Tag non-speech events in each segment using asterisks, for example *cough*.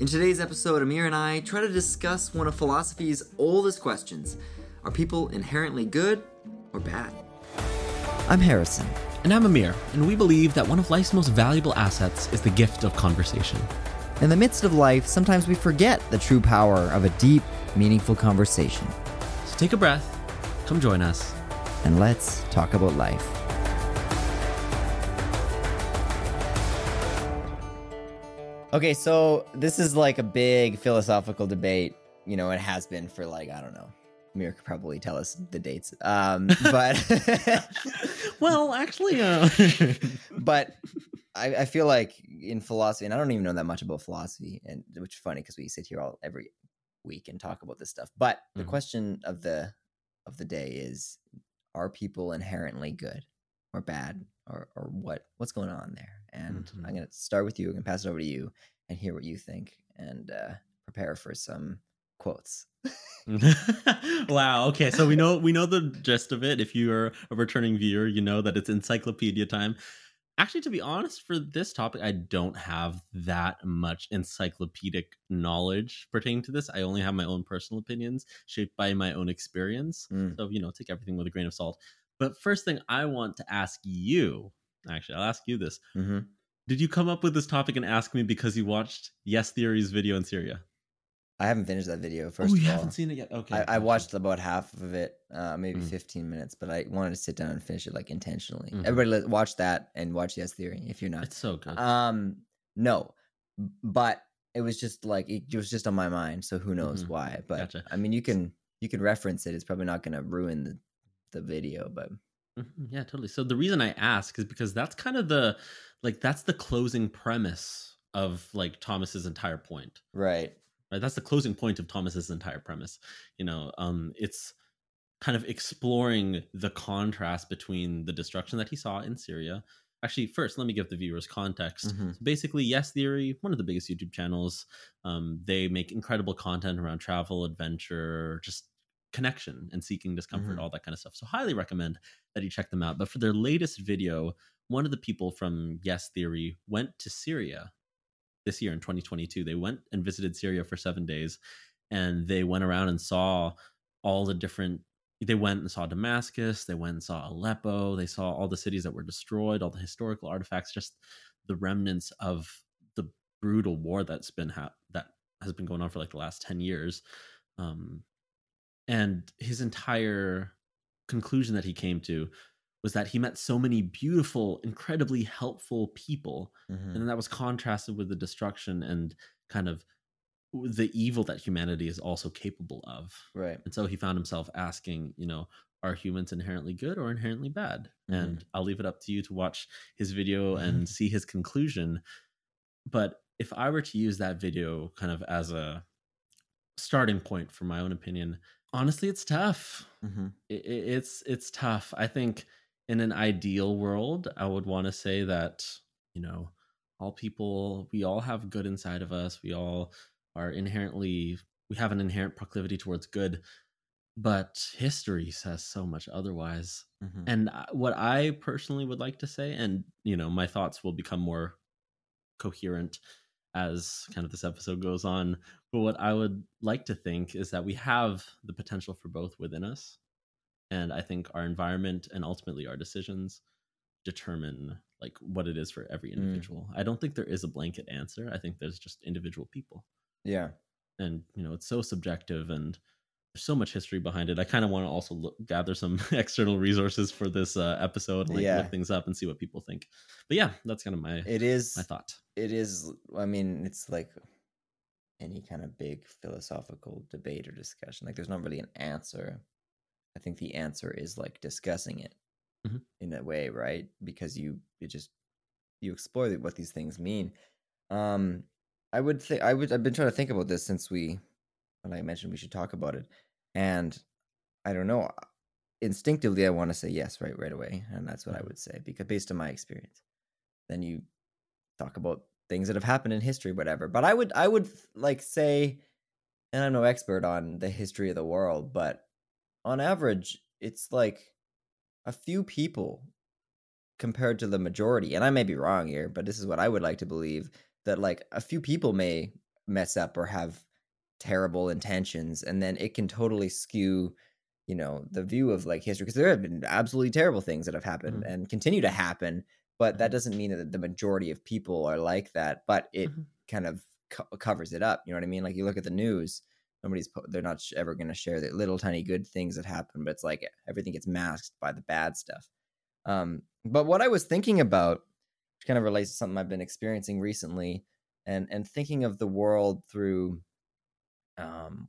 In today's episode, Amir and I try to discuss one of philosophy's oldest questions Are people inherently good or bad? I'm Harrison. And I'm Amir, and we believe that one of life's most valuable assets is the gift of conversation. In the midst of life, sometimes we forget the true power of a deep, meaningful conversation. So take a breath, come join us, and let's talk about life. Okay, so this is like a big philosophical debate. You know, it has been for like, I don't know. Amir could probably tell us the dates. Um, *laughs* but *laughs* well, actually, uh... *laughs* but I, I, feel like in philosophy, and I don't even know that much about philosophy, and which is funny because we sit here all every week and talk about this stuff. But the mm-hmm. question of the of the day is: Are people inherently good or bad, or or what what's going on there? And mm-hmm. I'm gonna start with you and pass it over to you and hear what you think and uh, prepare for some quotes. *laughs* wow. Okay, so we know we know the gist of it. If you are a returning viewer, you know that it's encyclopedia time. Actually, to be honest, for this topic, I don't have that much encyclopedic knowledge pertaining to this. I only have my own personal opinions shaped by my own experience. Mm. So, you know, take everything with a grain of salt. But first thing I want to ask you, actually, I'll ask you this. Mm-hmm. Did you come up with this topic and ask me because you watched Yes Theory's video in Syria? I haven't finished that video. First, oh, you haven't seen it yet? Okay, I, I, watched about half of it, uh, maybe mm. 15 minutes, but I wanted to sit down and finish it like intentionally. Mm-hmm. Everybody, watch that and watch Yes Theory if you're not. It's so good. Um, no, but it was just like it was just on my mind, so who knows mm-hmm. why? But gotcha. I mean, you can you can reference it. It's probably not going to ruin the the video, but. Yeah, totally. So the reason I ask is because that's kind of the like that's the closing premise of like Thomas's entire point. Right right that's the closing point of thomas's entire premise you know um it's kind of exploring the contrast between the destruction that he saw in syria actually first let me give the viewers context mm-hmm. so basically yes theory one of the biggest youtube channels um, they make incredible content around travel adventure just connection and seeking discomfort mm-hmm. all that kind of stuff so highly recommend that you check them out but for their latest video one of the people from yes theory went to syria this year in 2022. They went and visited Syria for seven days, and they went around and saw all the different. They went and saw Damascus. They went and saw Aleppo. They saw all the cities that were destroyed, all the historical artifacts, just the remnants of the brutal war that's been ha- that has been going on for like the last 10 years um, and his entire conclusion that he came to was that he met so many beautiful, incredibly helpful people. Mm-hmm. And that was contrasted with the destruction and kind of the evil that humanity is also capable of. Right. And so he found himself asking, you know, are humans inherently good or inherently bad? Mm-hmm. And I'll leave it up to you to watch his video and mm-hmm. *laughs* see his conclusion. But if I were to use that video kind of as a starting point for my own opinion, honestly, it's tough. Mm-hmm. It, it's it's tough. I think in an ideal world, I would want to say that, you know, all people, we all have good inside of us. We all are inherently, we have an inherent proclivity towards good, but history says so much otherwise. Mm-hmm. And what I personally would like to say, and, you know, my thoughts will become more coherent as kind of this episode goes on. But what I would like to think is that we have the potential for both within us and i think our environment and ultimately our decisions determine like what it is for every mm. individual mm. i don't think there is a blanket answer i think there's just individual people yeah and you know it's so subjective and so much history behind it i kind of want to also look, gather some *laughs* external resources for this uh, episode like yeah. look things up and see what people think but yeah that's kind of my it is my thought it is i mean it's like any kind of big philosophical debate or discussion like there's not really an answer I think the answer is like discussing it mm-hmm. in a way, right? Because you you just you explore what these things mean. Um, I would think I would I've been trying to think about this since we when I mentioned we should talk about it, and I don't know. Instinctively, I want to say yes right right away, and that's what I would say because based on my experience, then you talk about things that have happened in history, whatever. But I would I would like say, and I'm no expert on the history of the world, but on average, it's like a few people compared to the majority. And I may be wrong here, but this is what I would like to believe that like a few people may mess up or have terrible intentions and then it can totally skew you know the view of like history because there have been absolutely terrible things that have happened mm-hmm. and continue to happen but that mm-hmm. doesn't mean that the majority of people are like that but it mm-hmm. kind of co- covers it up you know what i mean like you look at the news nobody's they're not ever going to share the little tiny good things that happen but it's like everything gets masked by the bad stuff um but what i was thinking about which kind of relates to something i've been experiencing recently and and thinking of the world through um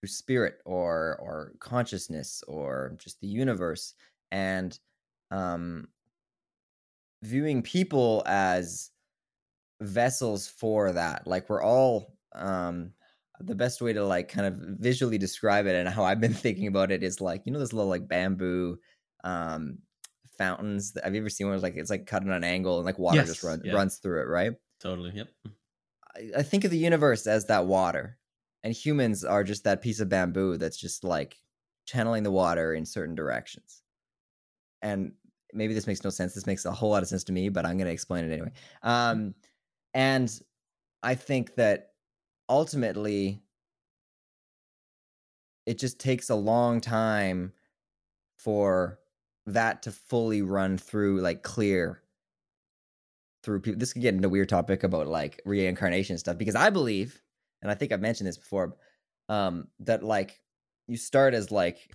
through spirit or or consciousness or just the universe. And um viewing people as vessels for that like we're all um the best way to like kind of visually describe it and how I've been *laughs* thinking about it is like you know those little like bamboo um fountains? Have you ever seen one like it's like cut on an angle and like water yes, just run, yeah. runs through it right? Totally. Yep. I, I think of the universe as that water and humans are just that piece of bamboo that's just like channeling the water in certain directions. And maybe this makes no sense. This makes a whole lot of sense to me but i'm going to explain it anyway. Um and i think that ultimately it just takes a long time for that to fully run through like clear through people this could get into a weird topic about like reincarnation stuff because i believe and i think i've mentioned this before um that like you start as like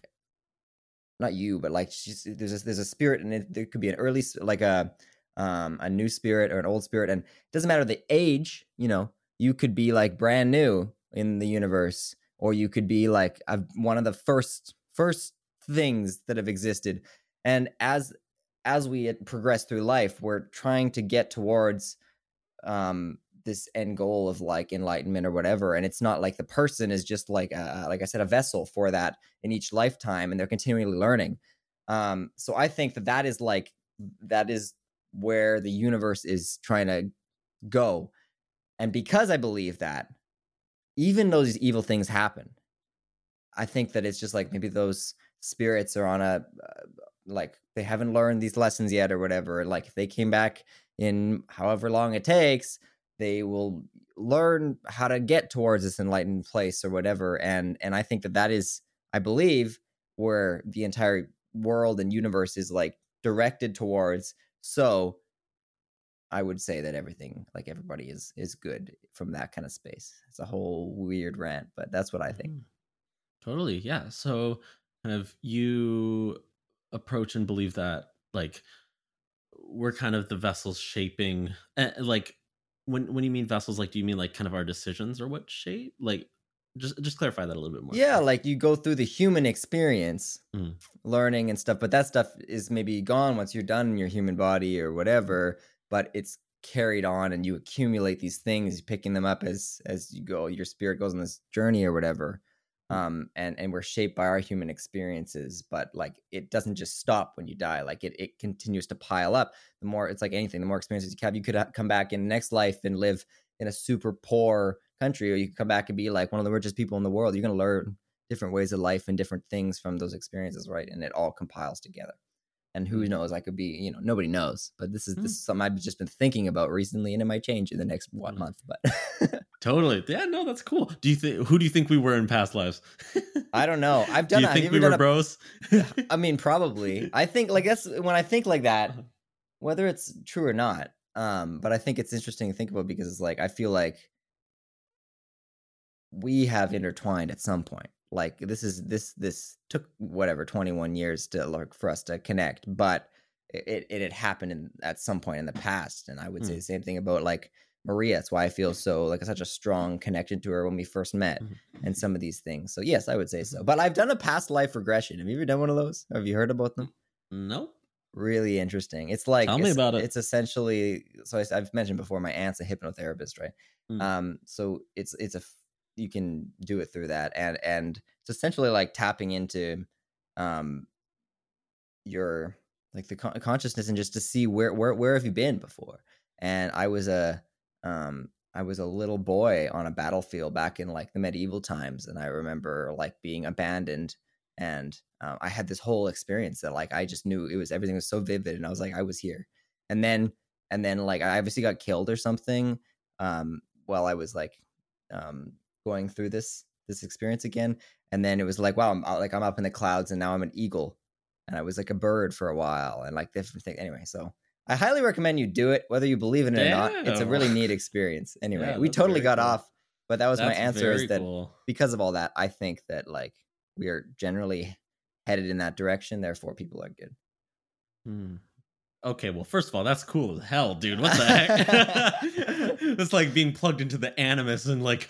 not you but like there's a, there's a spirit and it, there could be an early like a um a new spirit or an old spirit and it doesn't matter the age you know you could be like brand new in the universe or you could be like one of the first first things that have existed. And as as we progress through life we're trying to get towards um this end goal of like enlightenment or whatever and it's not like the person is just like a, like i said a vessel for that in each lifetime and they're continually learning um so i think that that is like that is where the universe is trying to go and because I believe that, even though these evil things happen, I think that it's just like maybe those spirits are on a uh, like they haven't learned these lessons yet or whatever. Like if they came back in however long it takes, they will learn how to get towards this enlightened place or whatever. And and I think that that is, I believe, where the entire world and universe is like directed towards. So I would say that everything, like everybody, is is good from that kind of space. It's a whole weird rant, but that's what I think. Mm. Totally, yeah. So, kind of, you approach and believe that, like, we're kind of the vessels shaping, uh, like, when when you mean vessels, like, do you mean like kind of our decisions or what shape? Like, just just clarify that a little bit more. Yeah, like you go through the human experience, mm. learning and stuff, but that stuff is maybe gone once you're done in your human body or whatever but it's carried on and you accumulate these things picking them up as as you go your spirit goes on this journey or whatever. Um and and we're shaped by our human experiences but like it doesn't just stop when you die like it it continues to pile up. The more it's like anything the more experiences you have you could come back in next life and live in a super poor country or you could come back and be like one of the richest people in the world. You're going to learn different ways of life and different things from those experiences right? And it all compiles together and who mm-hmm. knows i could be you know nobody knows but this is this mm. is something i've just been thinking about recently and it might change in the next one mm-hmm. month but *laughs* totally yeah no that's cool do you think who do you think we were in past lives i don't know i've done *laughs* do you think we were a, bros i mean probably *laughs* i think like that's when i think like that uh-huh. whether it's true or not um but i think it's interesting to think about because it's like i feel like we have intertwined at some point like this is this this took whatever 21 years to like for us to connect but it it had happened in, at some point in the past and i would say mm. the same thing about like maria that's why i feel so like such a strong connection to her when we first met mm-hmm. and some of these things so yes i would say so mm-hmm. but i've done a past life regression have you ever done one of those have you heard about them No. really interesting it's like tell me about it it's essentially so I, have mentioned before my aunt's a hypnotherapist right mm. um so it's it's a you can do it through that and and it's essentially like tapping into um your like the con- consciousness and just to see where where where have you been before? And i was a um i was a little boy on a battlefield back in like the medieval times and i remember like being abandoned and um, i had this whole experience that like i just knew it was everything was so vivid and i was like i was here. And then and then like i obviously got killed or something um while i was like um, going through this this experience again, and then it was like, wow, I'm uh, like I'm up in the clouds, and now I'm an eagle, and I was like a bird for a while, and like different thing Anyway, so I highly recommend you do it, whether you believe in it or not. It's a really neat experience. *laughs* Anyway, yeah, we totally got cool. off, but that was that's my answer. Is that cool. because of all that, I think that like we are generally headed in that direction. Therefore, people are good. Hmm. Okay, well, first of all, that's cool as hell, dude. What the *laughs* heck? *laughs* it's like being plugged into the animus and like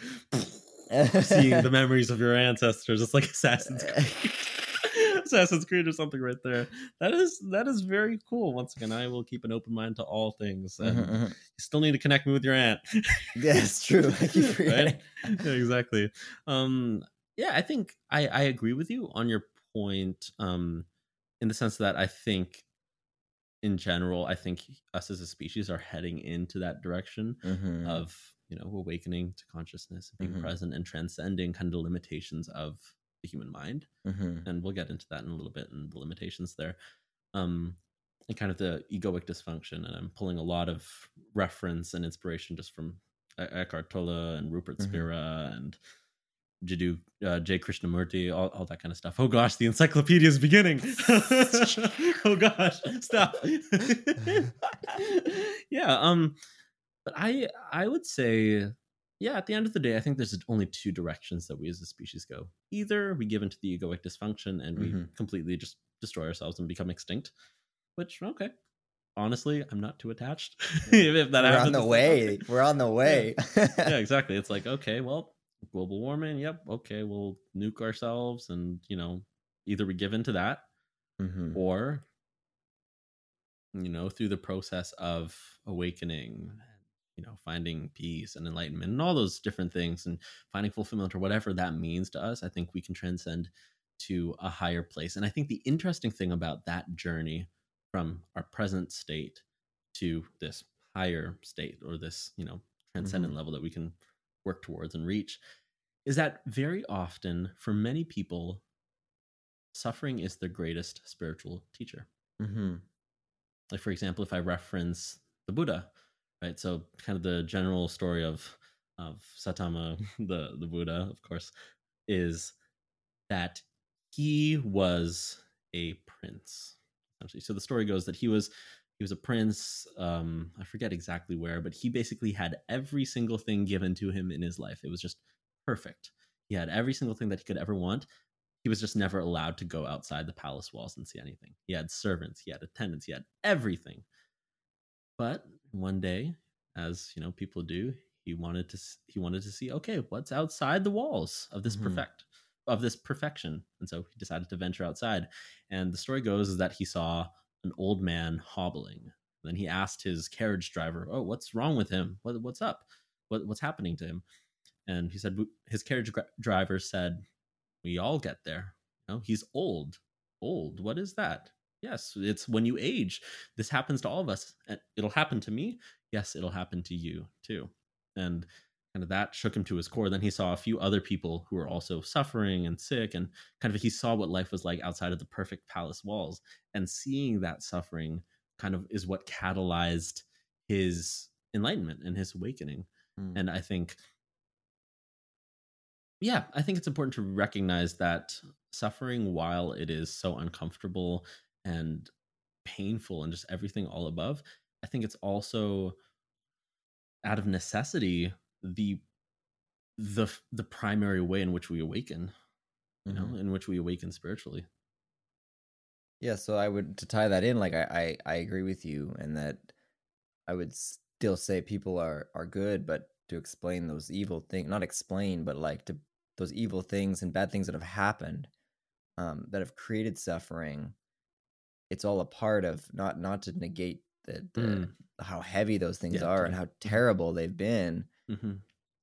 seeing *laughs* the memories of your ancestors. It's like Assassin's Creed. *laughs* *laughs* Assassin's Creed or something right there. That is that is very cool. Once again, I will keep an open mind to all things. And mm-hmm, mm-hmm. you still need to connect me with your aunt. yeah, it's true. right? yeah, exactly. Um, yeah, I think I, I agree with you on your point. Um, in the sense that I think in general, I think us as a species are heading into that direction mm-hmm. of you know awakening to consciousness, being mm-hmm. present, and transcending kind of the limitations of the human mind. Mm-hmm. And we'll get into that in a little bit and the limitations there. Um, and kind of the egoic dysfunction. And I'm pulling a lot of reference and inspiration just from Eckhart Tolle and Rupert mm-hmm. Spira and Jiddu, uh, J. Krishnamurti, all, all that kind of stuff. Oh gosh, the encyclopedia is beginning. *laughs* *laughs* oh gosh, stop. *laughs* yeah, um, but I I would say yeah, at the end of the day, I think there's only two directions that we as a species go. Either we give into the egoic dysfunction and we mm-hmm. completely just destroy ourselves and become extinct, which, okay. Honestly, I'm not too attached. *laughs* if that We're on the *laughs* way. We're on the way. yeah. yeah, *laughs* exactly. It's like, okay, well, global warming, yep, okay, we'll nuke ourselves and, you know, either we give into that mm-hmm. or you know through the process of awakening you know finding peace and enlightenment and all those different things and finding fulfillment or whatever that means to us i think we can transcend to a higher place and i think the interesting thing about that journey from our present state to this higher state or this you know transcendent mm-hmm. level that we can work towards and reach is that very often for many people suffering is the greatest spiritual teacher mm-hmm. like for example if i reference the buddha right? So kind of the general story of of Saitama, *laughs* the the Buddha, of course, is that he was a prince. So the story goes that he was he was a prince. Um, I forget exactly where, but he basically had every single thing given to him in his life. It was just perfect. He had every single thing that he could ever want. He was just never allowed to go outside the palace walls and see anything. He had servants, he had attendants, he had everything. But one day, as you know, people do, he wanted to he wanted to see okay, what's outside the walls of this mm-hmm. perfect of this perfection, and so he decided to venture outside. And the story goes is that he saw an old man hobbling. then he asked his carriage driver, "Oh, what's wrong with him? What, what's up? What, what's happening to him?" And he said his carriage driver said, "We all get there. You know, he's old. Old. What is that? Yes, it's when you age. This happens to all of us. It'll happen to me. Yes, it'll happen to you too. And kind of that shook him to his core. Then he saw a few other people who were also suffering and sick, and kind of he saw what life was like outside of the perfect palace walls. And seeing that suffering kind of is what catalyzed his enlightenment and his awakening. Mm. And I think, yeah, I think it's important to recognize that suffering, while it is so uncomfortable and painful and just everything all above i think it's also out of necessity the the the primary way in which we awaken you mm-hmm. know in which we awaken spiritually yeah so i would to tie that in like I, I i agree with you and that i would still say people are are good but to explain those evil things not explain but like to those evil things and bad things that have happened um that have created suffering it's all a part of not not to negate the, the mm. how heavy those things yeah, are and how mm-hmm. terrible they've been mm-hmm.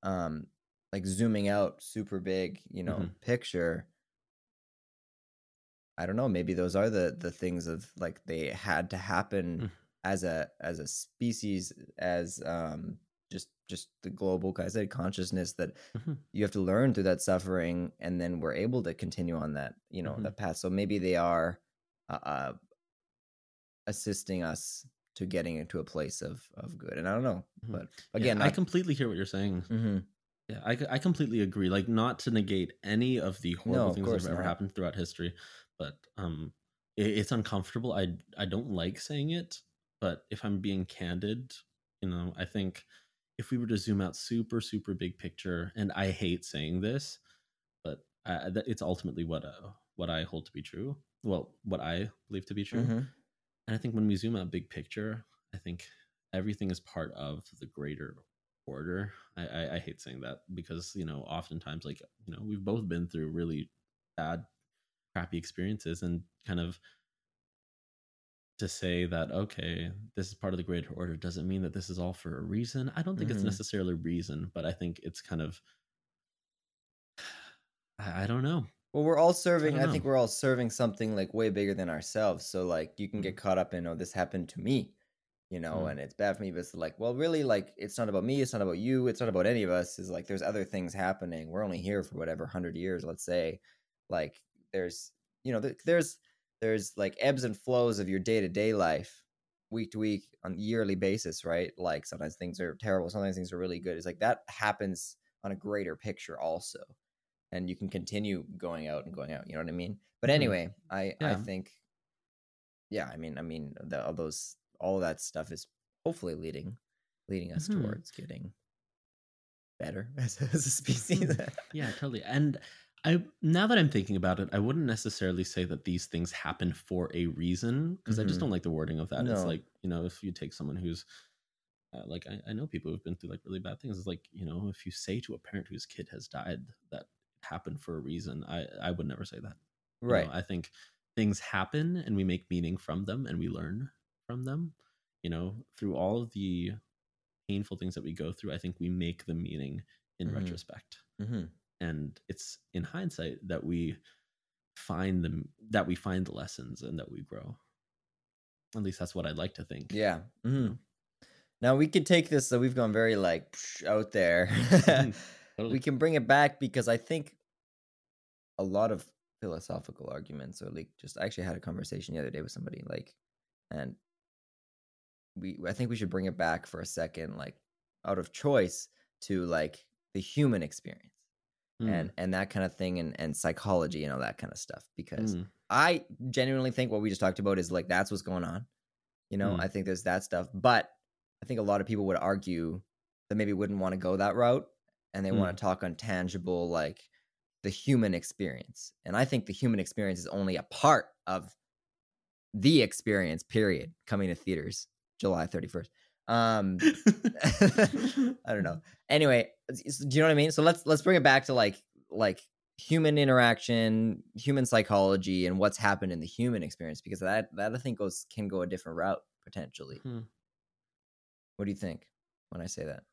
um like zooming out super big you know mm-hmm. picture i don't know maybe those are the the things of like they had to happen mm. as a as a species as um just just the global I said consciousness that mm-hmm. you have to learn through that suffering and then we're able to continue on that you know mm-hmm. that path so maybe they are uh, uh assisting us to getting into a place of of good. And I don't know, mm-hmm. but again, yeah, I completely hear what you're saying. Mm-hmm. Yeah, I, I completely agree. Like, not to negate any of the horrible No, things that have ever happened throughout history, but um, it, it's uncomfortable. I I don't like saying it, but if I'm being candid, you know, I think if we were to zoom out super super big picture, and I hate saying this, but I, it's ultimately what uh, what I hold to be true. Well, what I believe to be true. Mhm. And I think when we zoom out big picture, I think everything is part of the greater order. I, I, I hate saying that because, you know, oftentimes like, you know, we've both been through really bad, crappy experiences and kind of to say that, okay, this is part of the greater order doesn't mean that this is all for a reason. I don't think it's Mhm. necessarily a reason, but I think it's kind of *sighs* I, I don't know. Well, we're all serving. I, don't think we're all serving something like way bigger than ourselves. So like you can get caught up in, oh, this happened to me, you know, Mm. and it's bad for me. But it's like, well, really, like it's not about me. It's not about you. It's not about any of us. Is like there's other things happening. We're only here for whatever hundred years, let's say. Like there's, you know, th- there's there's like ebbs and flows of your day to day life, week to week, on a yearly basis, right? Like sometimes things are terrible, sometimes things are really good. It's like that happens on a greater picture also and you can continue going out and going out. You know what I mean? But Mhm. anyway, I I think, yeah, I mean, I mean, the, all those all that stuff is hopefully leading leading us Mhm. towards getting better *laughs* as, as a species. Mhm. Yeah, totally. And I now that I'm thinking about it, I wouldn't necessarily say that these things happen for a reason because I just Mhm. don't like the wording of that. It's like you know, if you take someone who's uh, like I, I know people who've been through like really bad things. It's like you know, if you say to a parent whose kid has died that happened for a reason, I I would never say that. You know, right. I think things happen and we make meaning from them and we learn from them. You know, through all of the painful things that we go through, I think we make the meaning in Mhm. retrospect hmm and it's in hindsight that we find them that we find the lessons and that we grow at least that's what i'd like to think Yeah. hmm know? Now we could take this. So we've gone very like psh, out there. *laughs* Mhm. Totally. we can bring it back because I think a lot of philosophical arguments or like just I actually had a conversation the other day with somebody like and we I think we should bring it back for a second like out of choice to like the human experience Mm, and and that kind of thing and and psychology and all that kind of stuff because mm, I genuinely think what we just talked about is like that's what's going on. You know, Mm. I think there's that stuff, but I think a lot of people would argue that maybe wouldn't want to go that route and they want to talk on tangible like the human experience. And I think the human experience is only a part of the experience period coming to theaters July 31st. Um *laughs* I don't know. Anyway, do you know what I mean? So let's let's bring it back to like like human interaction, human psychology, and what's happened in the human experience because that that I think goes can go a different route potentially. Hmm. What do you think when I say that?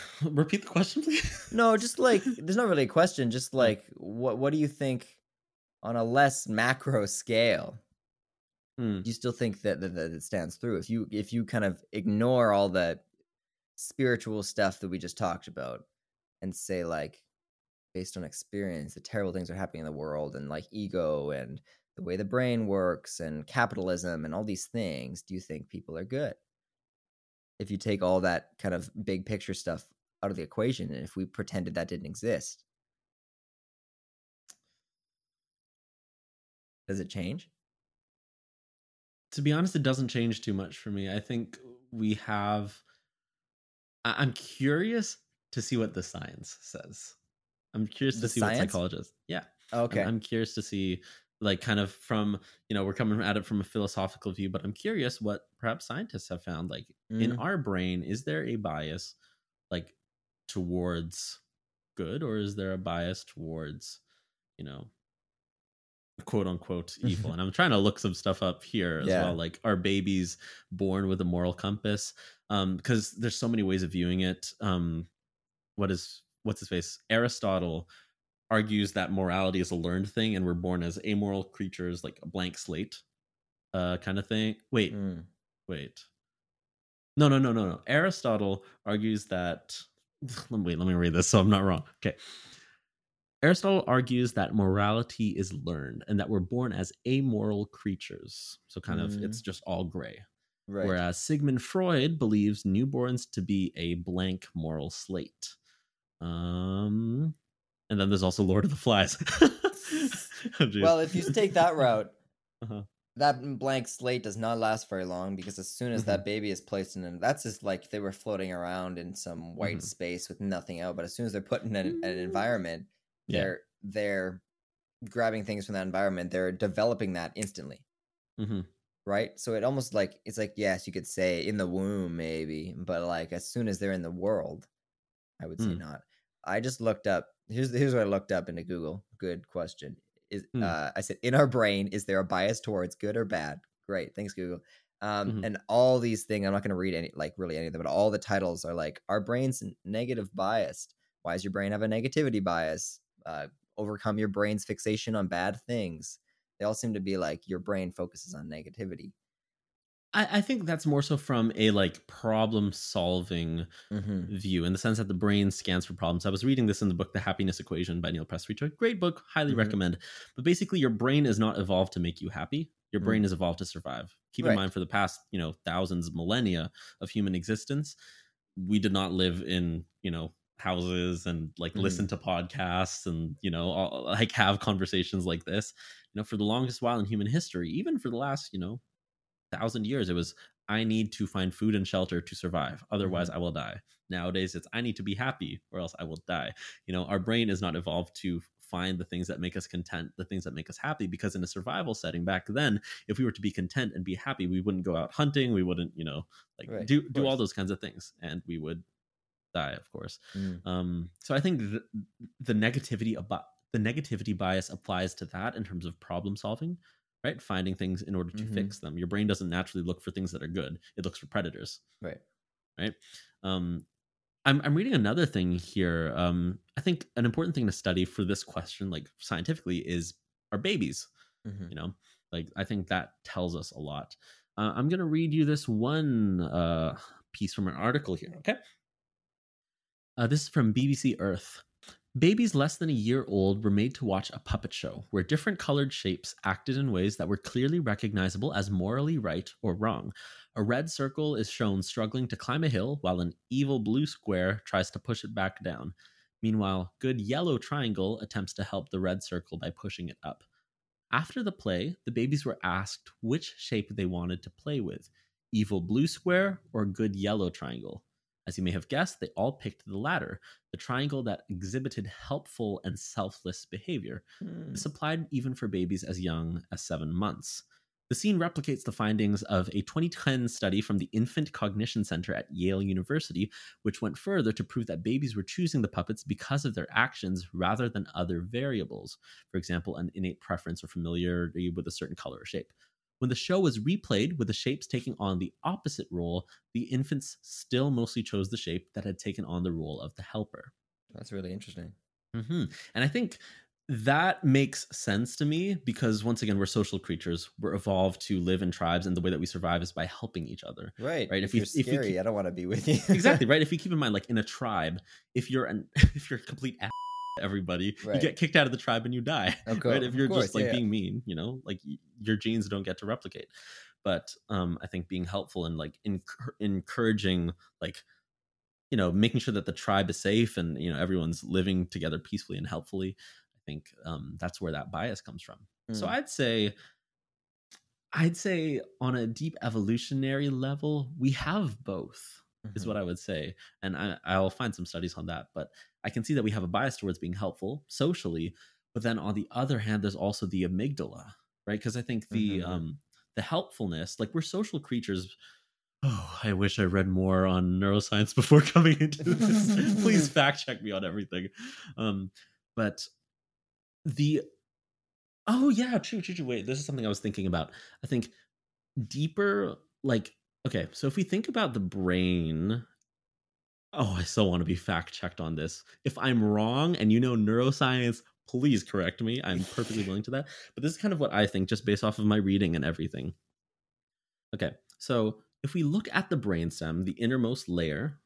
*laughs* repeat the question please *laughs* No, just like there's not really a question. Just like what what do you think on a less macro scale? Hmm. Do you still think that, that that it stands through? If you if you kind of ignore all the spiritual stuff that we just talked about and say like based on experience the terrible things are happening in the world and like ego and the way the brain works and capitalism and all these things do you think people are good if you take all that kind of big picture stuff out of the equation and if we pretended that didn't exist does it change? To be honest it doesn't change too much for me. I think we have I- i'm curious to see what the science says. I'm curious The to see what psychologists yeah. Okay. I'm, I'm curious to see like kind of from you know we're coming at it from a philosophical view but i'm curious what perhaps scientists have found like in Mm. our brain is there a bias like towards good or is there a bias towards you know quote unquote evil *laughs* and i'm trying to look some stuff up here as Yeah. well like are babies born with a moral compass um because there's so many ways of viewing it um what is what's his face aristotle argues that morality is a learned thing and we're born as amoral creatures like a blank slate uh kind of thing. Wait. Mm. wait. No no no no no. Aristotle argues that *laughs* let me wait let me read this so i'm not wrong. Okay. Aristotle argues that morality is learned and that we're born as amoral creatures. So kind of Mm. it's just all gray. Right. Whereas sigmund freud believes newborns to be a blank moral slate. Um, and then there's also Lord of the Flies. *laughs* oh, well, if you take that *laughs* route, uh-huh. that blank slate does not last very long because as soon as mm-hmm. that baby is placed in, them, that's just like they were floating around in some white mm-hmm. space with nothing out. But as soon as they're put in an, an mm. environment, yeah. they're they're grabbing things from that environment. They're developing that instantly. Mm-hmm right? So it almost like it's like yes, you could say in the womb maybe, but like as soon as they're in the world, I would say mm. not. I just looked up. Here's here's what I looked up into Google. Good question. Is mm. uh, I said in our brain is there a bias towards good or bad? Great, thanks Google. Um, mm-hmm. and all these things I'm not going to read any like really any of them, but all the titles are like our brain's negative biased. Why does your brain have a negativity bias? Uh, overcome your brain's fixation on bad things they all seem to be like your brain focuses on negativity. I, I think that's more so from a like problem solving mm-hmm. view in the sense that the brain scans for problems. I was reading this in the book The Happiness Equation by Neil Pasricha. Great book, highly mm-hmm. recommend. But basically your brain is not evolved to make you happy. Your mm-hmm. brain is evolved to survive. Keep right. in mind for the past, you know, thousands, of millennia of human existence, we did not live in, you know, houses and like mm-hmm. listen to podcasts and you know all, like have conversations like this you know for the longest while in human history even for the last you know thousand years it was i need to find food and shelter to survive otherwise mm-hmm. i will die nowadays it's i need to be happy or else i will die you know our brain is not evolved to find the things that make us content, the things that make us happy. Because in a survival setting back then, if we were to be content and be happy, we wouldn't go out hunting, we wouldn't, you know, like right, do do all those kinds of things, and we would die, of course. Mm. Um, so I think the, the negativity about the negativity bias applies to that in terms of problem solving, right? Finding things in order to mm-hmm. fix them. Your brain doesn't naturally look for things that are good; it looks for predators. Right. Right. Um, I'm I'm reading another thing here. Um, I think an important thing to study for this question, like scientifically, is our babies. Mm-hmm. You know, like I think that tells us a lot. Uh, I'm gonna read you this one uh, piece from an article here. Okay. Uh, this is from BBC Earth. Babies less than a year old were made to watch a puppet show where different colored shapes acted in ways that were clearly recognizable as morally right or wrong. A red circle is shown struggling to climb a hill while an evil blue square tries to push it back down. Meanwhile, good yellow triangle attempts to help the red circle by pushing it up. After the play, the babies were asked which shape they wanted to play with evil blue square or good yellow triangle. As you may have guessed, they all picked the latter, the triangle that exhibited helpful and selfless behavior. Mm. This applied even for babies as young as seven months. The scene replicates the findings of a 2010 study from the Infant Cognition Center at Yale University, which went further to prove that babies were choosing the puppets because of their actions rather than other variables, for example, an innate preference or familiarity with a certain color or shape. When the show was replayed with the shapes taking on the opposite role, the infants still mostly chose the shape that had taken on the role of the helper. That's really interesting. Mm-hmm. And I think that makes sense to me because once again we're social creatures we're evolved to live in tribes and the way that we survive is by helping each other right right if, if you're you, scary if you keep, i don't want to be with you *laughs* exactly right if you keep in mind like in a tribe if you're an *laughs* if you're a complete everybody right. you get kicked out of the tribe and you die *laughs* okay. right if you're course, just like yeah. being mean you know like your genes don't get to replicate but um i think being helpful and like encouraging like you know making sure that the tribe is safe and you know everyone's living together peacefully and helpfully i think um that's where that bias comes from mm. so i'd say i'd say on a deep evolutionary level we have both mm-hmm. is what I would say. And I, I'll find some studies on that. But I can see that we have a bias towards being helpful socially. But then on the other hand, there's also the amygdala, right? Because I think the mm-hmm. um the helpfulness, like we're social creatures. Oh, I wish I read more on neuroscience *laughs* before coming into this. Please *laughs* fact check me on everything. Um, but the oh yeah, true, true, true. Wait, this is something I was thinking about. I think deeper, like Okay, so if we think about the brain, oh, I still want to be fact checked on this. If I'm wrong and you know neuroscience, please correct me. I'm perfectly *laughs* willing to that. But this is kind of what I think, just based off of my reading and everything. Okay, so if we look at the brainstem, the innermost layer,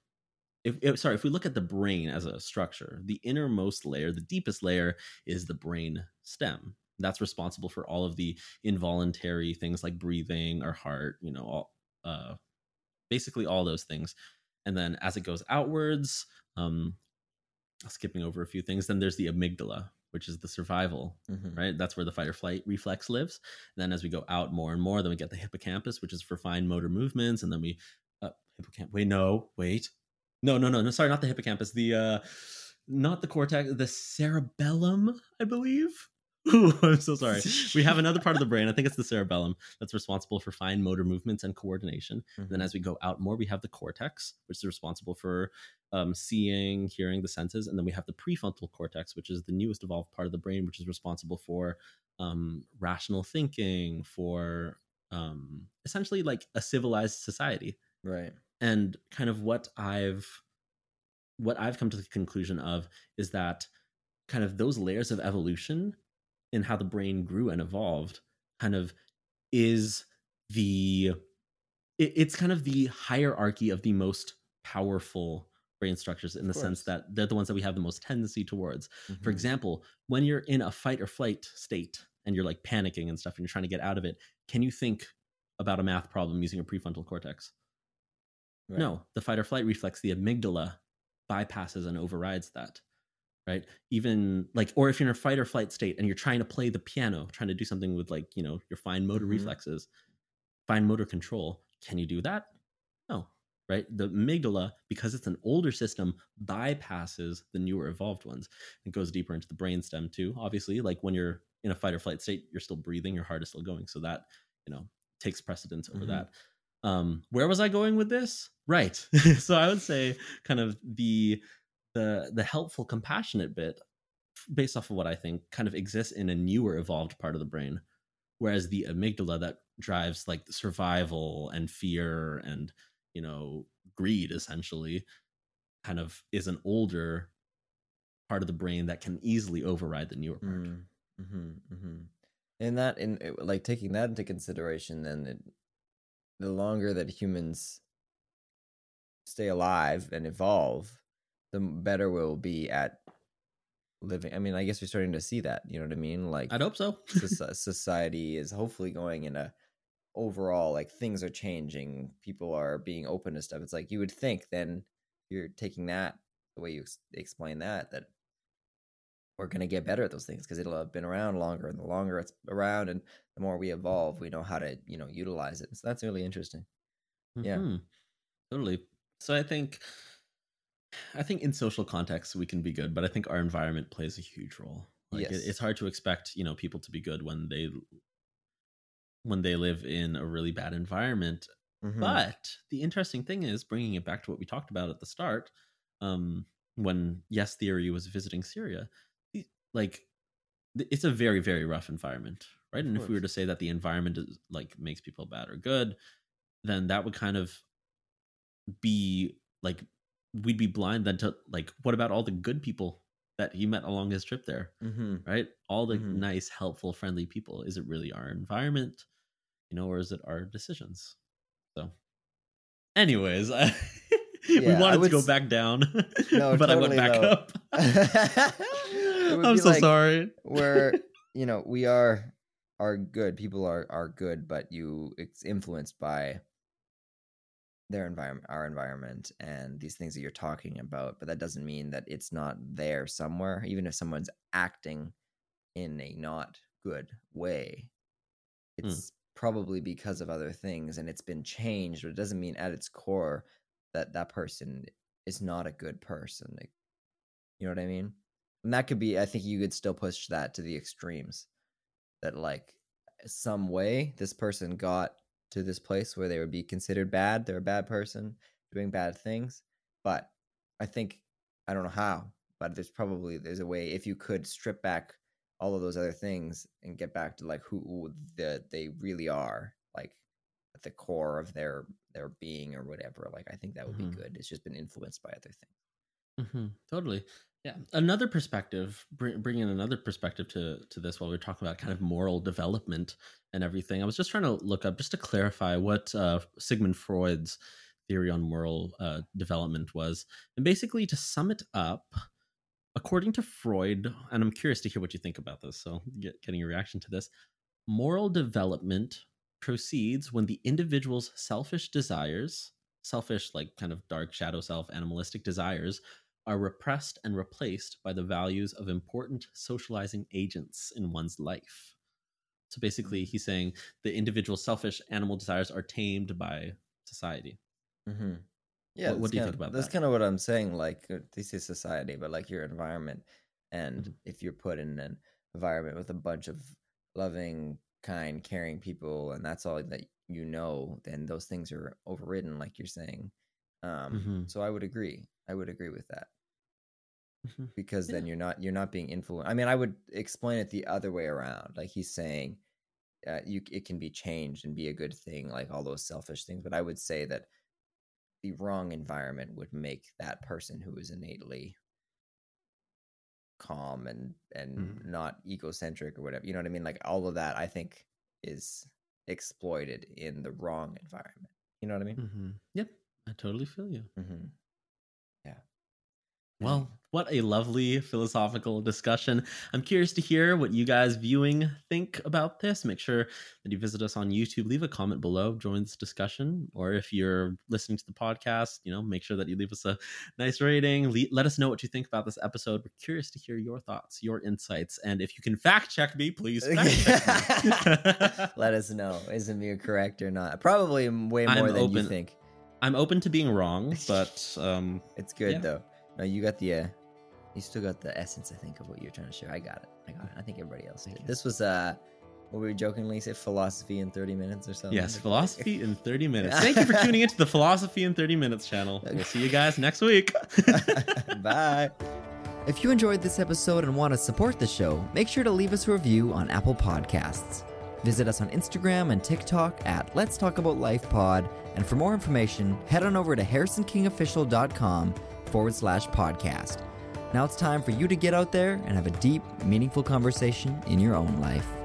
if, if, sorry, if we look at the brain as a structure, the innermost layer, the deepest layer, is the brain stem. That's responsible for all of the involuntary things like breathing, our heart, you know, all, uh, basically all those things. And then as it goes outwards, um, skipping over a few things. Then there's the amygdala, which is the survival, mm-hmm. right? That's where the fight or flight reflex lives. And then as we go out more and more, then we get the hippocampus, which is for fine motor movements, and then we uh, hippocampus. Wait, no, wait, no, no, no, no. Sorry, not the hippocampus. The uh, not the cortex, the cerebellum, I believe. Ooh, *laughs* I'm so sorry. We have another part of the brain. I think it's the cerebellum that's responsible for fine motor movements and coordination. Mm-hmm. then, as we go out more, we have the cortex, which is responsible for um, seeing, hearing, the senses. And then we have the prefrontal cortex, which is the newest evolved part of the brain, which is responsible for um, rational thinking, for um, essentially like a civilized society. Right. And kind of what I've what I've come to the conclusion of is that kind of those layers of evolution in how the brain grew and evolved kind of is the it, it's kind of the hierarchy of the most powerful brain structures in the sense that they're the ones that we have the most tendency towards. Mm-hmm. For example, when you're in a fight or flight state and you're like panicking and stuff and you're trying to get out of it, can you think about a math problem using a prefrontal cortex? Right. No, the fight or flight reflex, the amygdala, bypasses and overrides that right? Even like or if you're in a fight or flight state and you're trying to play the piano trying to do something with like you know your fine motor mm-hmm. reflexes fine motor control can you do that? No right? The amygdala because it's an older system bypasses the newer evolved ones. It goes deeper into the brain stem too obviously like when you're in a fight or flight state you're still breathing your heart is still going so that you know takes precedence over mm-hmm. that. Um where was i going with this? Right. *laughs* So i would say kind of the the the helpful compassionate bit based off of what i think kind of exists in a newer evolved part of the brain whereas the amygdala that drives like survival and fear and you know greed essentially kind of is an older part of the brain that can easily override the newer part mm, mm-hmm, mm-hmm. and that in like taking that into consideration then it, the longer that humans stay alive and evolve, the better we'll be at living. I mean, I guess we're starting to see that. You know what I mean? Like, I'd hope so. *laughs* society is hopefully going in a overall like things are changing. People are being open to stuff. It's like you would think then you're taking that the way you ex- explain that that we're going to get better at those things because it'll have been around longer and the longer it's around and the more we evolve we know how to you know utilize it so that's really interesting yeah mm-hmm. totally so I think I think in social contexts we can be good, but I think our environment plays a huge role. Like yes. it, it's hard to expect, you know, people to be good when they when they live in a really bad environment. Mm-hmm. But the interesting thing is bringing it back to what we talked about at the start, um, when Yes Theory was visiting Syria, like it's a very very rough environment, right? Of and course. if we were to say that the environment is like makes people bad or good, then that would kind of be like we'd be blind then to like what about all the good people that he met along his trip there mm-hmm. right all the mm-hmm. nice helpful friendly people is it really our environment you know or is it our decisions so anyways *laughs* I, yeah, we wanted to go back down no, *laughs* but totally, i went back though. up *laughs* i'm so like sorry where you know we are are good people are are good but you it's influenced by their environment our environment and these things that you're talking about but that doesn't mean that it's not there somewhere even if someone's acting in a not good way hmm. it's mm. probably because of other things and it's been changed but it doesn't mean at its core that that person is not a good person like, you know what i mean and that could be i think you could still push that to the extremes that like some way this person got to this place where they would be considered bad. They're a bad person doing bad things. But I think I don't know how, but there's probably there's a way if you could strip back all of those other things and get back to like who the they really are, like at the core of their their being or whatever. Like I think that would mm-hmm. be good. It's just been influenced by other things. Mm-hmm. Totally. Yeah, another perspective, bring, bringing another perspective to to this while we are talking about kind of moral development and everything. I was just trying to look up just to clarify what uh, Sigmund Freud's theory on moral uh, development was, and basically to sum it up, according to Freud, and I'm curious to hear what you think about this. So, get, getting your reaction to this, moral development proceeds when the individual's selfish desires, selfish like kind of dark shadow self, animalistic desires are repressed and replaced by the values of important socializing agents in one's life. So basically, he's saying the individual selfish animal desires are tamed by society. Mm-hmm. Yeah, what, what do you think about that's that? That's kind of what I'm saying. Like uh, this is society, but like your environment, and Mhm. if you're put in an environment with a bunch of loving, kind, caring people, and that's all that you know, then those things are overridden, like you're saying. Um, Mhm. So I would agree. I would agree with that. Because then you're not you're not being influenced. I mean, I would explain it the other way around. Like he's saying, uh, you it can be changed and be a good thing, like all those selfish things. But I would say that the wrong environment would make that person who is innately calm and and Mhm. not egocentric or whatever. You know what I mean? Like all of that, I think is exploited in the wrong environment. You know what I mean? Mhm. Yep, I totally feel you. Mm-hmm. Yeah. Well, what a lovely philosophical discussion. I'm curious to hear what you guys viewing think about this. Make sure that you visit us on YouTube, leave a comment below, join this discussion. Or if you're listening to the podcast, you know, make sure that you leave us a nice rating. Le- let us know what you think about this episode. We're curious to hear your thoughts, your insights. And if you can fact check me, please *laughs* fact check me. *laughs* Let us know. Is Amir correct or not? Probably way I'm more than you think. I'm open to being wrong, *laughs* but um, It's good Yeah. though. No, you got the uh you still got the essence, I think, of what you're trying to share. I got it. I got it. I think everybody else Thank did. you. This was uh what we jokingly say philosophy in 30 minutes or something. yes, *laughs* philosophy in 30 minutes. Thank you for tuning *laughs* into the Philosophy in 30 Minutes channel. We'll see you guys next week. *laughs* Bye. If you enjoyed this episode and want to support the show, make sure to leave us a review on Apple Podcasts. Visit us on Instagram and TikTok at Let's Talk About Life Pod, and for more information, head on over to harrisonkingofficial.com forward slash podcast. Now it's time for you to get out there and have a deep, meaningful conversation in your own life.